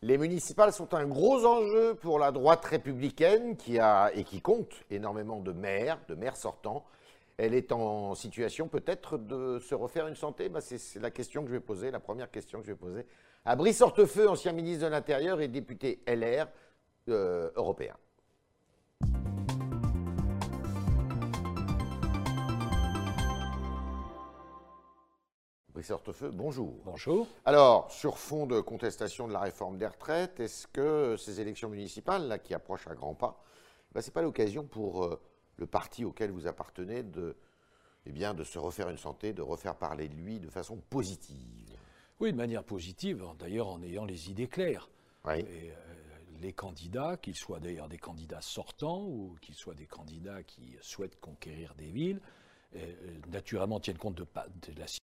Les municipales sont un gros enjeu pour la droite républicaine qui a et qui compte énormément de maires, de maires sortants. Elle est en situation peut-être de se refaire une santé? Bah, C'est la question que je vais poser, la première question que je vais poser à Brice ancien ministre de l'Intérieur et député LR euh, européen. Brice bonjour. Bonjour. Alors, sur fond de contestation de la réforme des retraites, est-ce que ces élections municipales, là, qui approchent à grands pas, ben, ce n'est pas l'occasion pour euh, le parti auquel vous appartenez de, eh bien, de se refaire une santé, de refaire parler de lui de façon positive? Oui, de manière positive, d'ailleurs en ayant les idées claires. Oui. Et, euh, les candidats, qu'ils soient d'ailleurs des candidats sortants ou qu'ils soient des candidats qui souhaitent conquérir des villes, euh, naturellement tiennent compte de, de la situation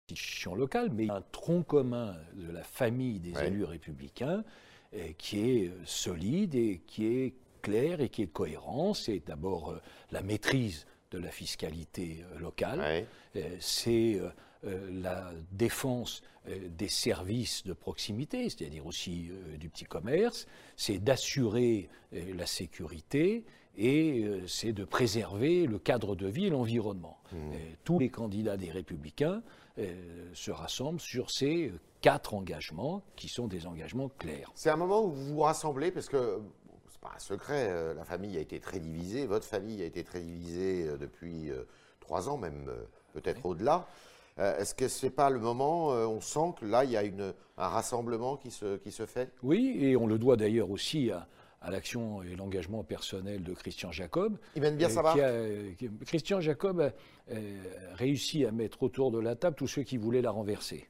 locale, mais un tronc commun de la famille des élus républicains euh, qui est euh, solide et qui est clair et qui est cohérent. C'est d'abord la maîtrise de la fiscalité locale, c'est la défense des services de proximité, c'est-à-dire aussi du petit commerce, c'est d'assurer la sécurité et euh, c'est de préserver le cadre de vie et l'environnement. Mmh. Tous les candidats des républicains euh, se rassemblent sur ces quatre engagements qui sont des engagements clairs. C'est un moment où vous vous rassemblez parce que c'est pas un secret, euh, la famille a été très divisée, votre famille a été très divisée depuis trois ans, même peut-être au-delà. Est-ce que ce n'est pas le moment, on sent que là, il y a une, un rassemblement qui se, qui se fait? Oui, et on le doit d'ailleurs aussi à, à l'action et l'engagement personnel de Christian Jacob. Il mène bien ça Christian Jacob a réussi à mettre autour de la table tous ceux qui voulaient la renverser.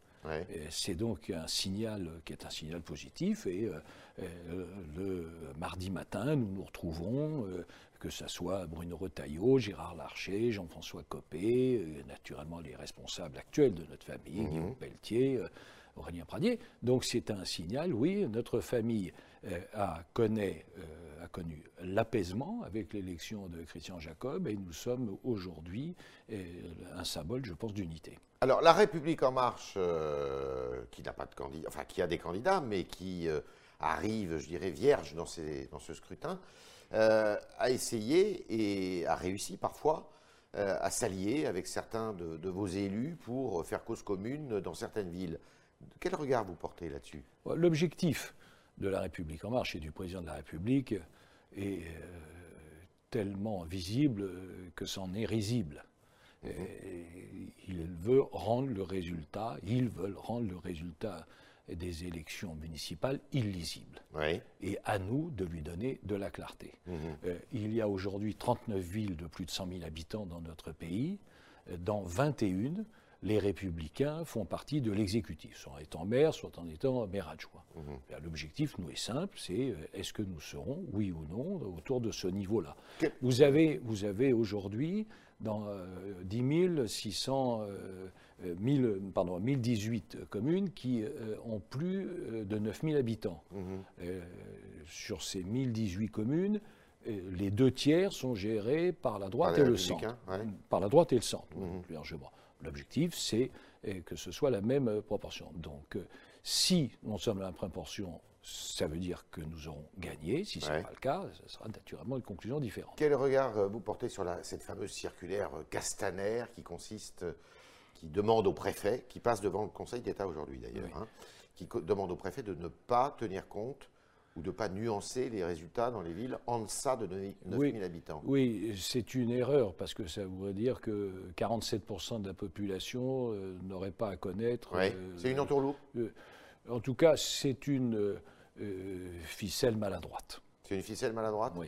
C'est donc un signal qui est un signal positif. Et euh, euh, le mardi matin, nous nous retrouvons, euh, que ce soit Bruno Retailleau, Gérard Larcher, Jean-François Copé, naturellement les responsables actuels de notre famille, mmh. Guillaume Pelletier, Aurélien Pradier. Donc c'est un signal, oui, notre famille euh, a, connaît, euh, a connu l'apaisement avec l'élection de Christian Jacob et nous sommes aujourd'hui euh, un symbole, je pense, d'unité. Alors la République en marche, qui n'a pas de candidat, enfin qui a des candidats, mais qui arrive, je dirais, vierge dans, ces, dans ce scrutin, a essayé et a réussi parfois à s'allier avec certains de, de, vos élus pour faire cause commune dans certaines villes. Quel regard vous portez là-dessus? L'objectif de la République en marche et du président de la République est euh, tellement visible euh, que c'en est risible. Mhm. il veut rendre le résultat, ils veulent rendre le résultat des élections municipales illisible. Et à nous de lui donner de la clarté. Mhm. Euh, il y a aujourd'hui 39 villes de plus de 100 000 habitants dans notre pays. Dans 21, les républicains font partie de l'exécutif, soit en étant maire, soit en étant maire adjoint. Mhm. L'objectif, nous, est simple, c'est euh, est-ce que nous serons, oui ou non, autour de ce niveau-là Vous avez, vous avez aujourd'hui, dans 10 600, 1000, pardon, 1018 communes qui euh, ont plus euh, de 9000 habitants. Mhm. sur ces 1018 communes, les deux tiers sont gérés par la droite et le centre. Par la droite et le centre, mhm. plus largement. L'objectif, c'est euh, que ce soit la même euh, proportion. Donc, euh, si nous sommes à la même proportion, ça veut dire que nous aurons gagné. Si ce n'est pas le cas, ce sera naturellement une conclusion différente. Quel regard vous portez sur cette fameuse circulaire Castaner qui consiste, qui demande au préfet, qui passe devant le Conseil d'État aujourd'hui d'ailleurs, hein, qui demande au préfet de ne pas tenir compte ou de ne pas nuancer les résultats dans les villes en deçà de 9000 habitants Oui, c'est une erreur parce que ça voudrait dire que 47% de la population euh, n'aurait pas à connaître. Oui. Euh, c'est une entourloupe? euh, En tout cas, c'est une ficelle maladroite. C'est une ficelle maladroite Oui.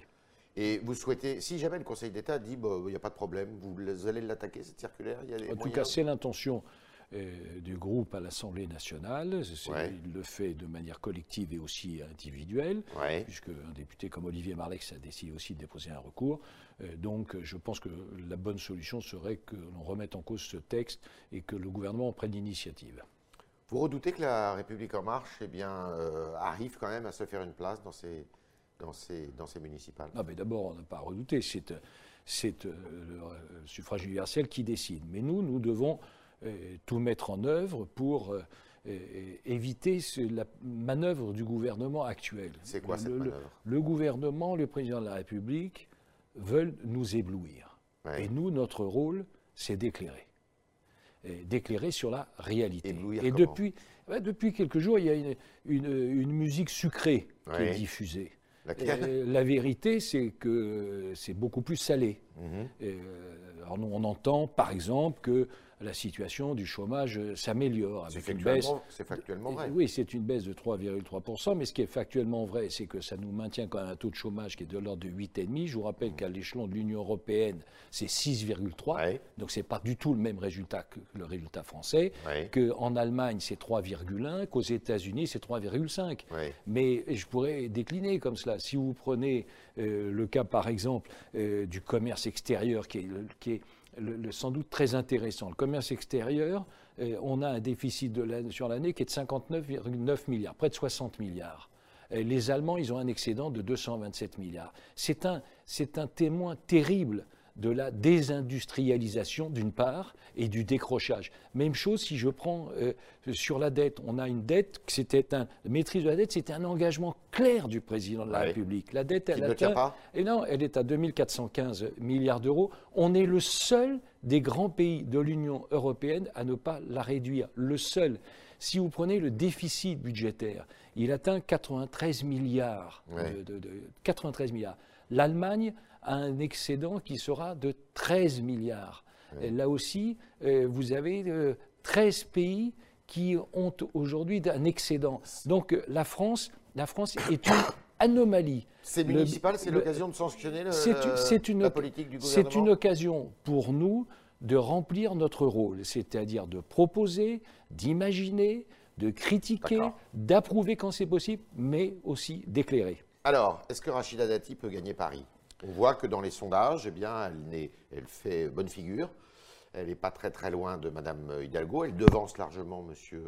Et vous souhaitez, si jamais le Conseil d'État dit, bah, il n'y a pas de problème, vous allez l'attaquer, cette circulaire En tout cas, c'est l'intention euh, du groupe à l'Assemblée nationale. Il le fait de manière collective et aussi individuelle, puisque un député comme Olivier Marlex a décidé aussi de déposer un recours. Euh, donc je pense que la bonne solution serait que l'on remette en cause ce texte et que le gouvernement prenne l'initiative. Vous redoutez que la République en marche eh bien, euh, arrive quand même à se faire une place dans ces, dans ces, dans ces municipales mais D'abord, on n'a pas à redouter. C'est le suffrage universel qui décide. Mais nous, nous devons tout mettre en œuvre pour euh, éviter la manœuvre du gouvernement actuel. C'est quoi le, cette manœuvre? le, gouvernement, le président de la République veulent nous éblouir. Et nous, notre rôle, c'est d'éclairer. D'éclairer sur la réalité. Éblouir et depuis, depuis quelques jours, il y a une, une, musique sucrée qui est diffusée. la vérité, c'est que c'est beaucoup plus salé. Mhm. alors on entend, par exemple, que la situation du chômage euh, s'améliore. C'est factuellement, vrai. Oui, c'est une baisse de 3,3%, mais ce qui est factuellement vrai, c'est que ça nous maintient quand même un taux de chômage qui est de l'ordre de 8,5%. Je vous rappelle qu'à l'échelon de l'Union européenne, c'est 6,3%. Donc ce n'est pas du tout le même résultat que le résultat français. Qu'en Allemagne, c'est 3,1%, qu'aux États-Unis, c'est 3,5%. Mais je pourrais décliner comme cela. Si vous prenez euh, le cas, par exemple, euh, du commerce extérieur qui est, qui est le, sans doute très intéressant. Le commerce extérieur, euh, on a un déficit de sur l'année qui est de 59,9 milliards, près de 60 milliards. les Allemands, ils ont un excédent de 227 milliards. C'est un, un témoin terrible de la désindustrialisation d'une part et du décrochage. Même chose si je prends euh, sur la dette. On a une dette, c'était un maîtrise de la dette, c'était un engagement clair du président de la République. La dette, elle ne pas. Et non, elle est à 2415 milliards d'euros. On est le seul des grands pays de l'Union européenne à ne pas la réduire. Le seul. Si vous prenez le déficit budgétaire, il atteint 93 milliards. De, 93 milliards. L'Allemagne un excédent qui sera de 13 milliards. Là aussi, euh, vous avez 13 euh, pays qui ont aujourd'hui un excédent. Donc euh, la France, la France est une anomalie. C'est municipal, c'est l'occasion de sanctionner une, la politique du gouvernement C'est une occasion pour nous de remplir notre rôle, c'est-à-dire de proposer, d'imaginer, de critiquer, d'approuver quand c'est possible, mais aussi d'éclairer. Alors, est-ce que Rachida Dati peut gagner Paris? On voit que dans les sondages, eh bien, elle, elle fait bonne figure. Elle n'est pas très très loin de Mme Hidalgo. Elle devance largement M.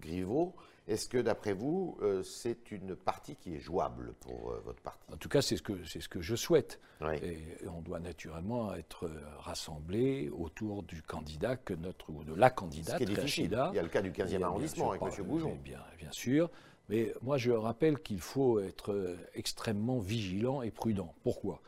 Griveaux. Est-ce que, d'après vous, euh, c'est une partie qui est jouable pour euh, votre parti? En tout cas, c'est ce, que, ce que je souhaite. Et on doit naturellement être rassemblés autour du candidat que notre, ou de la candidate, ce qui Il y a le cas du 15e arrondissement avec M. Goujon. Bien, bien sûr. Mais moi, je rappelle qu'il faut être euh, extrêmement vigilant et prudent. Pourquoi?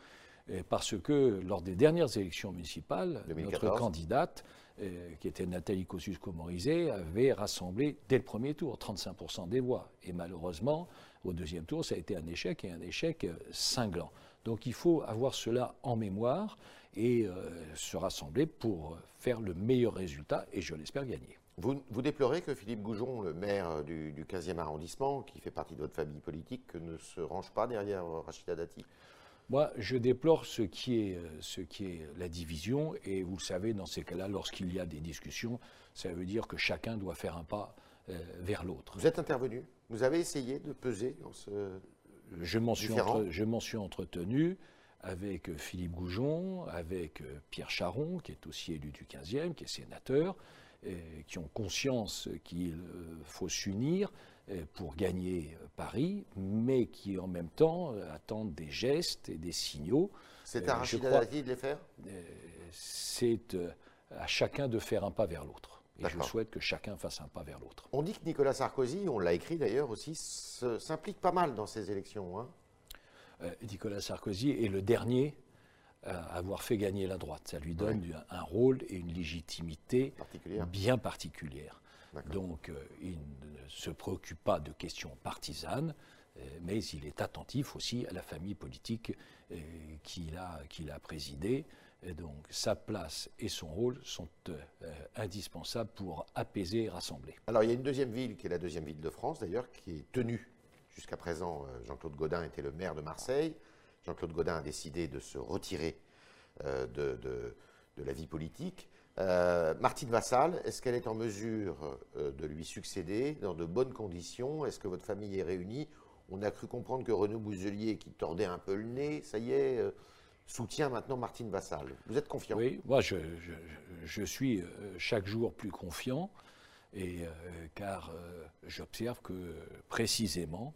Parce que lors des dernières élections municipales, notre candidate, euh, qui était Nathalie Kosciusko-Morizet, avait rassemblé dès le premier tour 35% des voix. Et malheureusement, au deuxième tour, ça a été un échec et un échec euh, cinglant. Donc il faut avoir cela en mémoire et se rassembler pour faire le meilleur résultat et je l'espère gagner. Vous, déplorez que Philippe Goujon, le maire du, 15e arrondissement, qui fait partie de votre famille politique, ne se range pas derrière Rachida Dati? Moi, je déplore ce qui, est, ce qui est la division, et vous le savez, dans ces cas-là, lorsqu'il y a des discussions, ça veut dire que chacun doit faire un pas euh, vers l'autre. Vous êtes intervenu? Vous avez essayé de peser dans ce. Je m'en suis, suis, entretenu avec Philippe Goujon, avec Pierre Charon, qui est aussi élu du 15e, qui est sénateur, qui ont conscience qu'il euh, faut s'unir euh, pour gagner euh, Paris, mais qui en même temps attendent des gestes et des signaux. C'est à Rachida Dati de les faire? C'est à chacun de faire un pas vers l'autre. Et je souhaite que chacun fasse un pas vers l'autre. On dit que Nicolas Sarkozy, on l'a écrit d'ailleurs aussi, s'implique pas mal dans ces élections. Hein. Nicolas Sarkozy est le dernier avoir fait gagner la droite. Ça lui donne un rôle et une légitimité bien particulière. Donc euh, il ne se préoccupe pas de questions partisanes, euh, mais il est attentif aussi à la famille politique euh, qu'il a, présidée. Et donc sa place et son rôle sont indispensables pour apaiser et rassembler. Alors il y a une deuxième ville qui est la deuxième ville de France d'ailleurs, qui est tenue. Jusqu'à présent, Jean-Claude Godin était le maire de Marseille. Jean-Claude Godin a décidé de se retirer euh, de, la vie politique. Euh, Martine Vassal, est-ce qu'elle est en mesure euh, de lui succéder dans de bonnes conditions? Est-ce que votre famille est réunie? On a cru comprendre que Renaud Bouzelier, qui tordait un peu le nez, ça y est, soutient maintenant Martine Vassal. Vous êtes confiant? Oui, moi je, suis chaque jour plus confiant, car j'observe que précisément,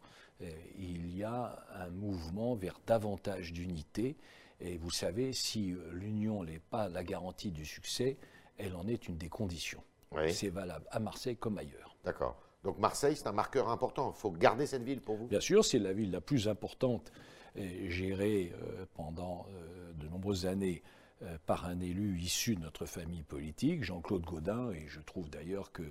il y a un mouvement vers davantage d'unité. Et vous savez, si euh, l'union n'est pas la garantie du succès, elle en est une des conditions. C'est valable à Marseille comme ailleurs. D'accord. Donc Marseille, c'est un marqueur important. Il faut garder cette ville pour vous? Bien sûr, c'est la ville la plus importante gérée pendant de nombreuses années par un élu issu de notre famille politique, Jean-Claude Gaudin, et je trouve d'ailleurs que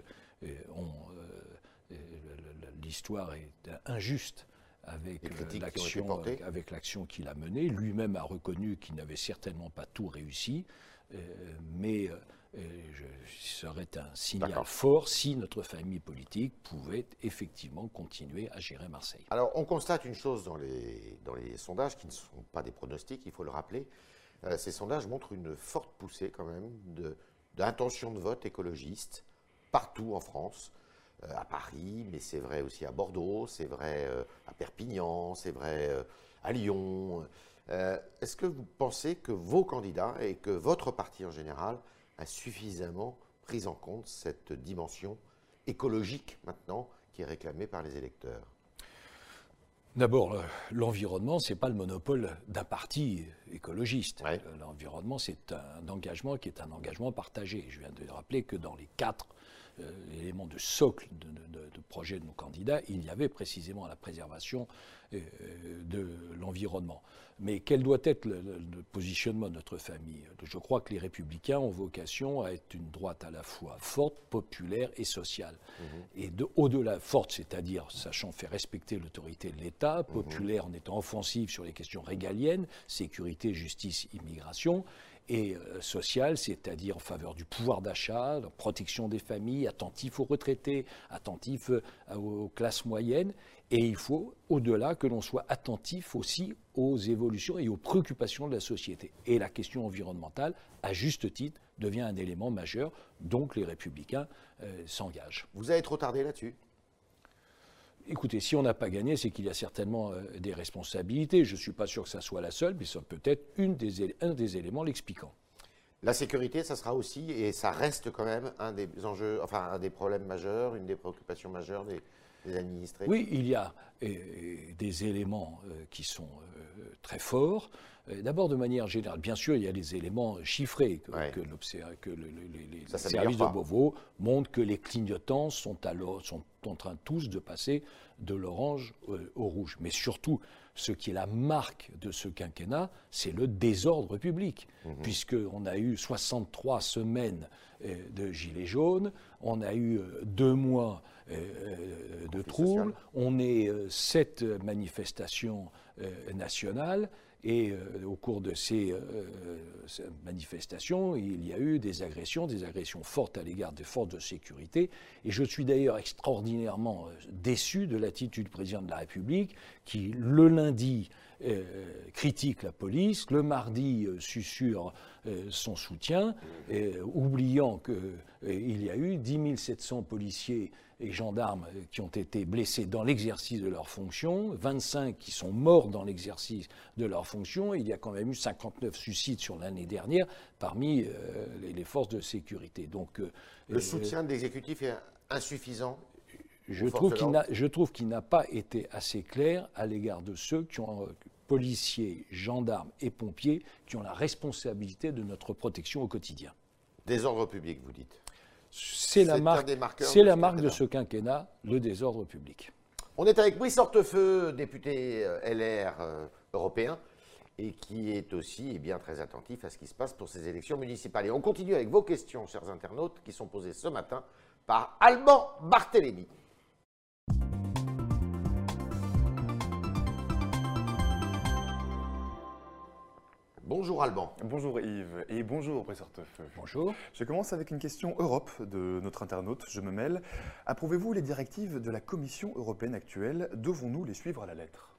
l'histoire est injuste avec l'action avec l'action qu'il a menée. Lui-même a reconnu qu'il n'avait certainement pas tout réussi, mais ce serait un signal fort si notre famille politique pouvait effectivement continuer à gérer Marseille. Alors on constate une chose dans les, dans les sondages qui ne sont pas des pronostics, il faut le rappeler. Euh, ces sondages montrent une forte poussée quand même d'intention de, vote écologiste partout en France, euh, à Paris, mais c'est vrai aussi à Bordeaux, c'est vrai euh, à Perpignan, c'est vrai à Lyon. Est-ce que vous pensez que vos candidats et que votre parti en général a suffisamment pris en compte cette dimension écologique maintenant qui est réclamée par les électeurs? D'abord, l'environnement, ce n'est pas le monopole d'un parti écologiste. L'environnement, c'est un engagement qui est un engagement partagé. Je viens de rappeler que dans les quatre euh, éléments de socle de, projet de nos candidats, il y avait précisément la préservation euh, de l'environnement. Mais quel doit être le, positionnement de notre famille? Je crois que les républicains ont vocation à être une droite à la fois forte, populaire et sociale. Mhm. Et au-delà forte, c'est-à-dire sachant faire respecter l'autorité de l'État, mhm. populaire en étant offensive sur les questions régaliennes, sécurité, justice, immigration, et euh, sociale, c'est-à-dire en faveur du pouvoir d'achat, la protection des familles, attentif aux retraités, attentif euh, aux classes moyennes. Et il faut, au-delà, que l'on soit attentif aussi aux évolutions et aux préoccupations de la société. Et la question environnementale, à juste titre, devient un élément majeur. Donc les républicains euh, s'engagent. Vous avez trop tardé là-dessus Écoutez, si on n'a pas gagné, c'est qu'il y a certainement euh, des responsabilités. Je ne suis pas sûr que ça soit la seule, mais ça peut être une des, un des éléments l'expliquant. La sécurité, ça sera aussi, et ça reste quand même un des enjeux, enfin un des problèmes majeurs, une des préoccupations majeures des, administrés. Oui, il y a des éléments euh, qui sont euh, très forts. D'abord, de manière générale, bien sûr, il y a des éléments chiffrés que, que, les, services de Beauvau montrent que les clignotants sont, sont en train tous de passer de l'orange au rouge. Mais surtout, ce qui est la marque de ce quinquennat, c'est le désordre public, mhm. puisqu'on a eu 63 semaines euh, de gilets jaunes, on a eu euh, deux mois euh, de troubles, on est sept manifestations nationales, et euh, au cours de ces, euh, manifestations, il y a eu des agressions, des agressions fortes à l'égard des forces de sécurité. Et je suis d'ailleurs extraordinairement euh, déçu de l'attitude du président de la République qui, le lundi, critique la police, le mardi susurre son soutien, oubliant qu'il y a eu 10 700 policiers et gendarmes qui ont été blessés dans l'exercice de leurs fonctions, 25 qui sont morts dans l'exercice de leurs fonctions, il y a quand même eu 59 suicides sur l'année dernière parmi euh, les, forces de sécurité. Donc, euh, Le euh, soutien de l'exécutif est insuffisant je trouve, qu'il je trouve qu'il n'a pas été assez clair à l'égard de ceux qui ont, policiers, gendarmes et pompiers, qui ont la responsabilité de notre protection au quotidien. Désordre public, vous dites c'est la marque, c'est la marque de ce quinquennat, le désordre public. On est avec Brice Hortefeux, député euh, LR euh, européen, et qui est aussi eh bien, très attentif à ce qui se passe pour ces élections municipales. Et on continue avec vos questions, chers internautes, qui sont posées ce matin par Alban Barthélémy. Bonjour Alban. Bonjour Yves et bonjour Professeur Teufeu. Bonjour. Je commence avec une question Europe de notre internaute, je me mêle. Approuvez-vous les directives de la Commission européenne actuelle? Devons-nous les suivre à la lettre?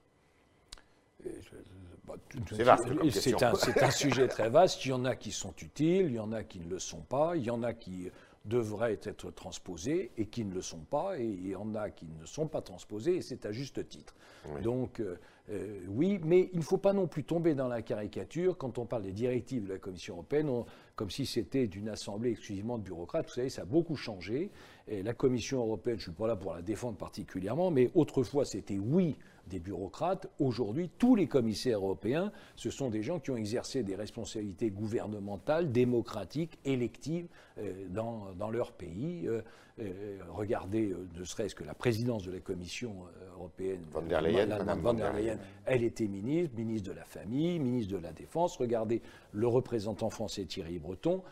C'est un, un, sujet très vaste. Il y en a qui sont utiles, il y en a qui ne le sont pas, il y en a qui devraient être transposés et qui ne le sont pas, et il y en a qui ne sont pas transposés, et c'est à juste titre. Donc, euh, euh, oui, mais il ne faut pas non plus tomber dans la caricature quand on parle des directives de la Commission européenne, comme si c'était d'une assemblée exclusivement de bureaucrates. Vous savez, ça a beaucoup changé. Et la Commission européenne, je ne suis pas là pour la défendre particulièrement, mais autrefois c'était oui des bureaucrates. Aujourd'hui, tous les commissaires européens, ce sont des gens qui ont exercé des responsabilités gouvernementales, démocratiques, électives euh, dans, dans, leur pays. Euh, euh, regardez, ne serait-ce que la présidence de la Commission européenne, Van der Leyen, Van der Leyen, elle était ministre, ministre de la Famille, ministre de la Défense. Regardez le représentant français Thierry Breton,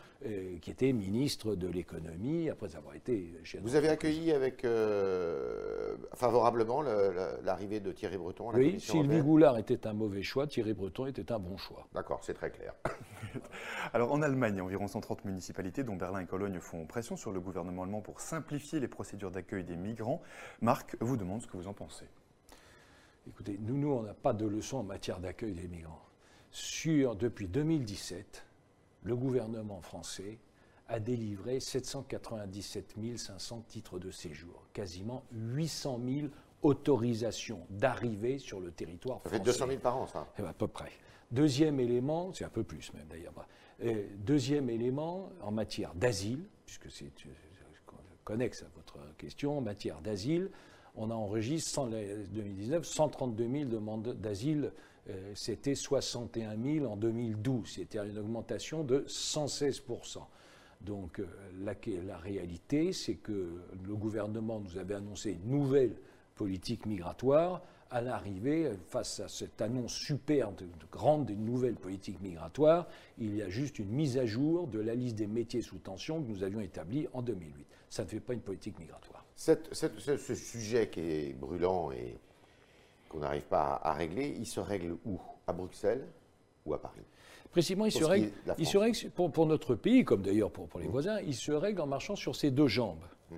qui était ministre de l'économie après avoir été Vous avez accueilli avec favorablement l'arrivée de Thierry Breton à la Oui, Sylvie Goulard était un mauvais choix, Thierry Breton était un bon choix. D'accord, c'est très clair. Alors en Allemagne, environ 130 municipalités, dont Berlin et Cologne, font pression sur le gouvernement allemand pour simplifier les procédures d'accueil des migrants. Marc vous demande ce que vous en pensez. Écoutez, nous, nous on n'a pas de leçons en matière d'accueil des migrants. Sur, depuis 2017, le gouvernement français a délivré 797 500 titres de séjour, quasiment 800 000 autorisation d'arriver sur le territoire français. Ça fait 200 000 par an, ça eh ben, À peu près. Deuxième élément, c'est un peu plus même d'ailleurs. Euh, deuxième élément, en matière d'asile, puisque c'est connexe à votre question, en matière d'asile, on a enregistré en 2019 132 000 demandes d'asile. Euh, c'était 61 000 en 2012. C'était une augmentation de 116 donc euh, la, réalité, c'est que le gouvernement nous avait annoncé une nouvelle politique migratoire, à l'arrivée, face à cette annonce superbe, de, grande et nouvelle politique migratoire, il y a juste une mise à jour de la liste des métiers sous tension que nous avions établie en 2008. Ça ne fait pas une politique migratoire. ce sujet qui est brûlant et qu'on n'arrive pas à, régler, il se règle où? À Bruxelles ou à Paris? Précisément, il se règle, il se règle pour, notre pays, comme d'ailleurs pour, pour, les mmh. voisins, il se règle en marchant sur ses deux jambes. Mmh.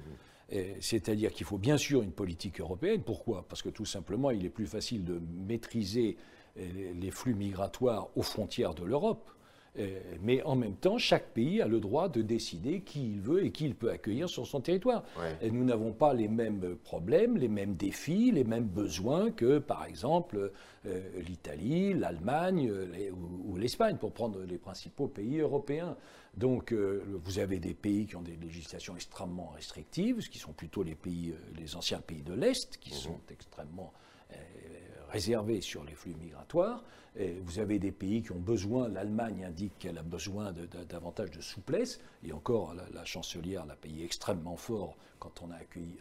C'est-à-dire qu'il faut bien sûr une politique européenne. Pourquoi? Parce que tout simplement, il est plus facile de maîtriser euh, les flux migratoires aux frontières de l'Europe. Euh, mais en même temps, chaque pays a le droit de décider qui il veut et qui il peut accueillir sur son territoire. Et nous n'avons pas les mêmes problèmes, les mêmes défis, les mêmes besoins que, par exemple, euh, l'Italie, l'Allemagne ou, l'Espagne, pour prendre les principaux pays européens. Donc, euh, vous avez des pays qui ont des législations extrêmement restrictives, ce qui sont plutôt les pays, les anciens pays de l'Est, qui mmh. sont extrêmement réservés sur les flux migratoires. Vous avez des pays qui ont besoin, l'Allemagne indique qu'elle a besoin de, davantage de souplesse, et encore la, chancelière l'a payé extrêmement fort quand on a accueilli,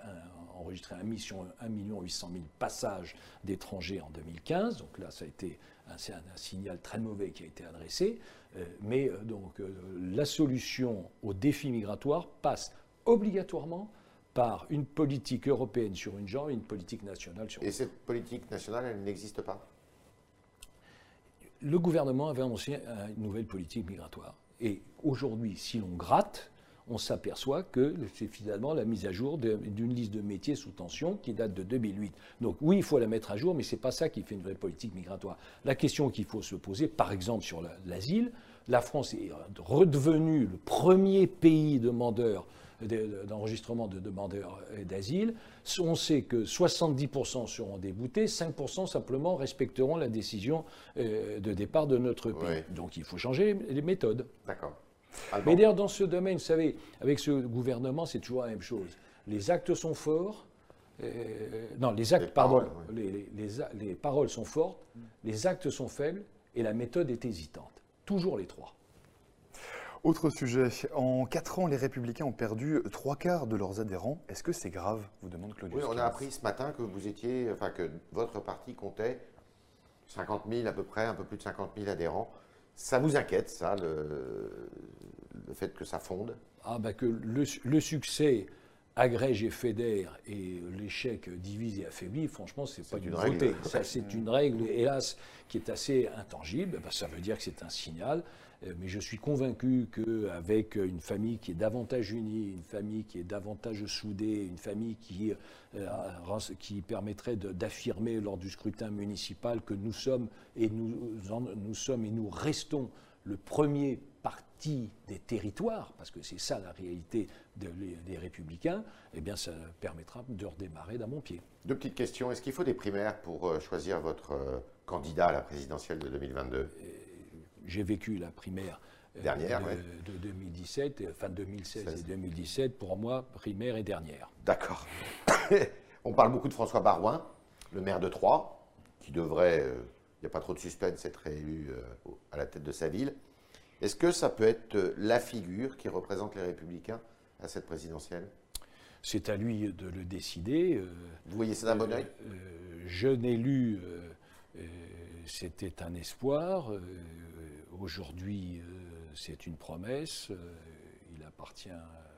enregistré 1, million, 1 800 000 passages d'étrangers en 2015, donc là ça a été un, un, signal très mauvais qui a été adressé, euh, mais euh, donc euh, la solution au défi migratoire passe obligatoirement par une politique européenne sur une genre et une politique nationale sur une Et cette politique nationale, elle n'existe pas? Le gouvernement avait annoncé une nouvelle politique migratoire. Et aujourd'hui, si l'on gratte, on s'aperçoit que c'est finalement la mise à jour d'une liste de métiers sous tension qui date de 2008. Donc oui, il faut la mettre à jour, mais ce n'est pas ça qui fait une vraie politique migratoire. La question qu'il faut se poser, par exemple sur l'asile, la France est redevenue le premier pays demandeur d'enregistrement de demandeurs d'asile. On sait que 70% seront déboutés, 5% simplement respecteront la décision euh, de départ de notre pays. Donc il faut changer les méthodes. D'accord. Mais d'ailleurs, dans ce domaine, vous savez, avec ce gouvernement, c'est toujours la même chose. Les actes sont forts. Euh, non, les actes, pardon, les, les paroles sont fortes, les actes sont faibles et la méthode est hésitante. Toujours les trois. Autre sujet, en quatre ans, les Républicains ont perdu trois quarts de leurs adhérents. Est-ce que c'est grave vous demande Claudius. Oui, on a appris ce matin que vous étiez, enfin que votre parti comptait 50 000 à peu près, un peu plus de 50 000 adhérents. Ça vous inquiète, ça, le, le fait que ça fonde? Ah ben que le, le succès agrège et fédère et l'échec divise et affaiblit, franchement, c'est pas une règle. C'est une règle, hélas, qui est assez intangible. Ben, ça veut dire que c'est un signal. Euh, mais je suis convaincu qu'avec une famille qui est davantage unie, une famille qui est davantage soudée, une famille qui, euh, qui permettrait d'affirmer lors du scrutin municipal que nous sommes et nous, nous sommes et nous restons le premier parti des territoires, parce que c'est ça la réalité des républicains, eh bien ça permettra de redémarrer d'un bon pied. Deux petites questions. Est-ce qu'il faut des primaires pour euh, choisir votre candidat à la présidentielle de 2022 j'ai vécu la primaire Dernière, de, ouais. de 2017, enfin 2016 et 2017, pour moi, primaire et dernière. D'accord. On parle beaucoup de François Barouin, le maire de Troyes, qui devrait, il n'y a pas trop de suspense, être réélu euh, à la tête de sa ville. Est-ce que ça peut être euh, la figure qui représente les Républicains à cette présidentielle? C'est à lui de le décider. euh, Vous voyez ça d'un bon oeil? euh, jeune élu, euh, euh, c'était un espoir. Aujourd'hui, euh, c'est une promesse. euh, il appartient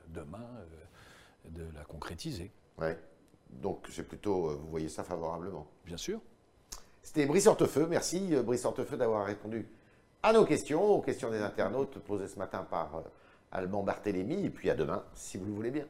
demain euh, de la concrétiser, Ouais. Donc c'est plutôt, vous voyez ça favorablement. bien sûr. C'était Brice Hortefeux. Merci Brice Hortefeux d'avoir répondu à nos questions, aux questions des internautes posées ce matin par Alban Barthélémy. Et puis à demain, si vous le voulez bien.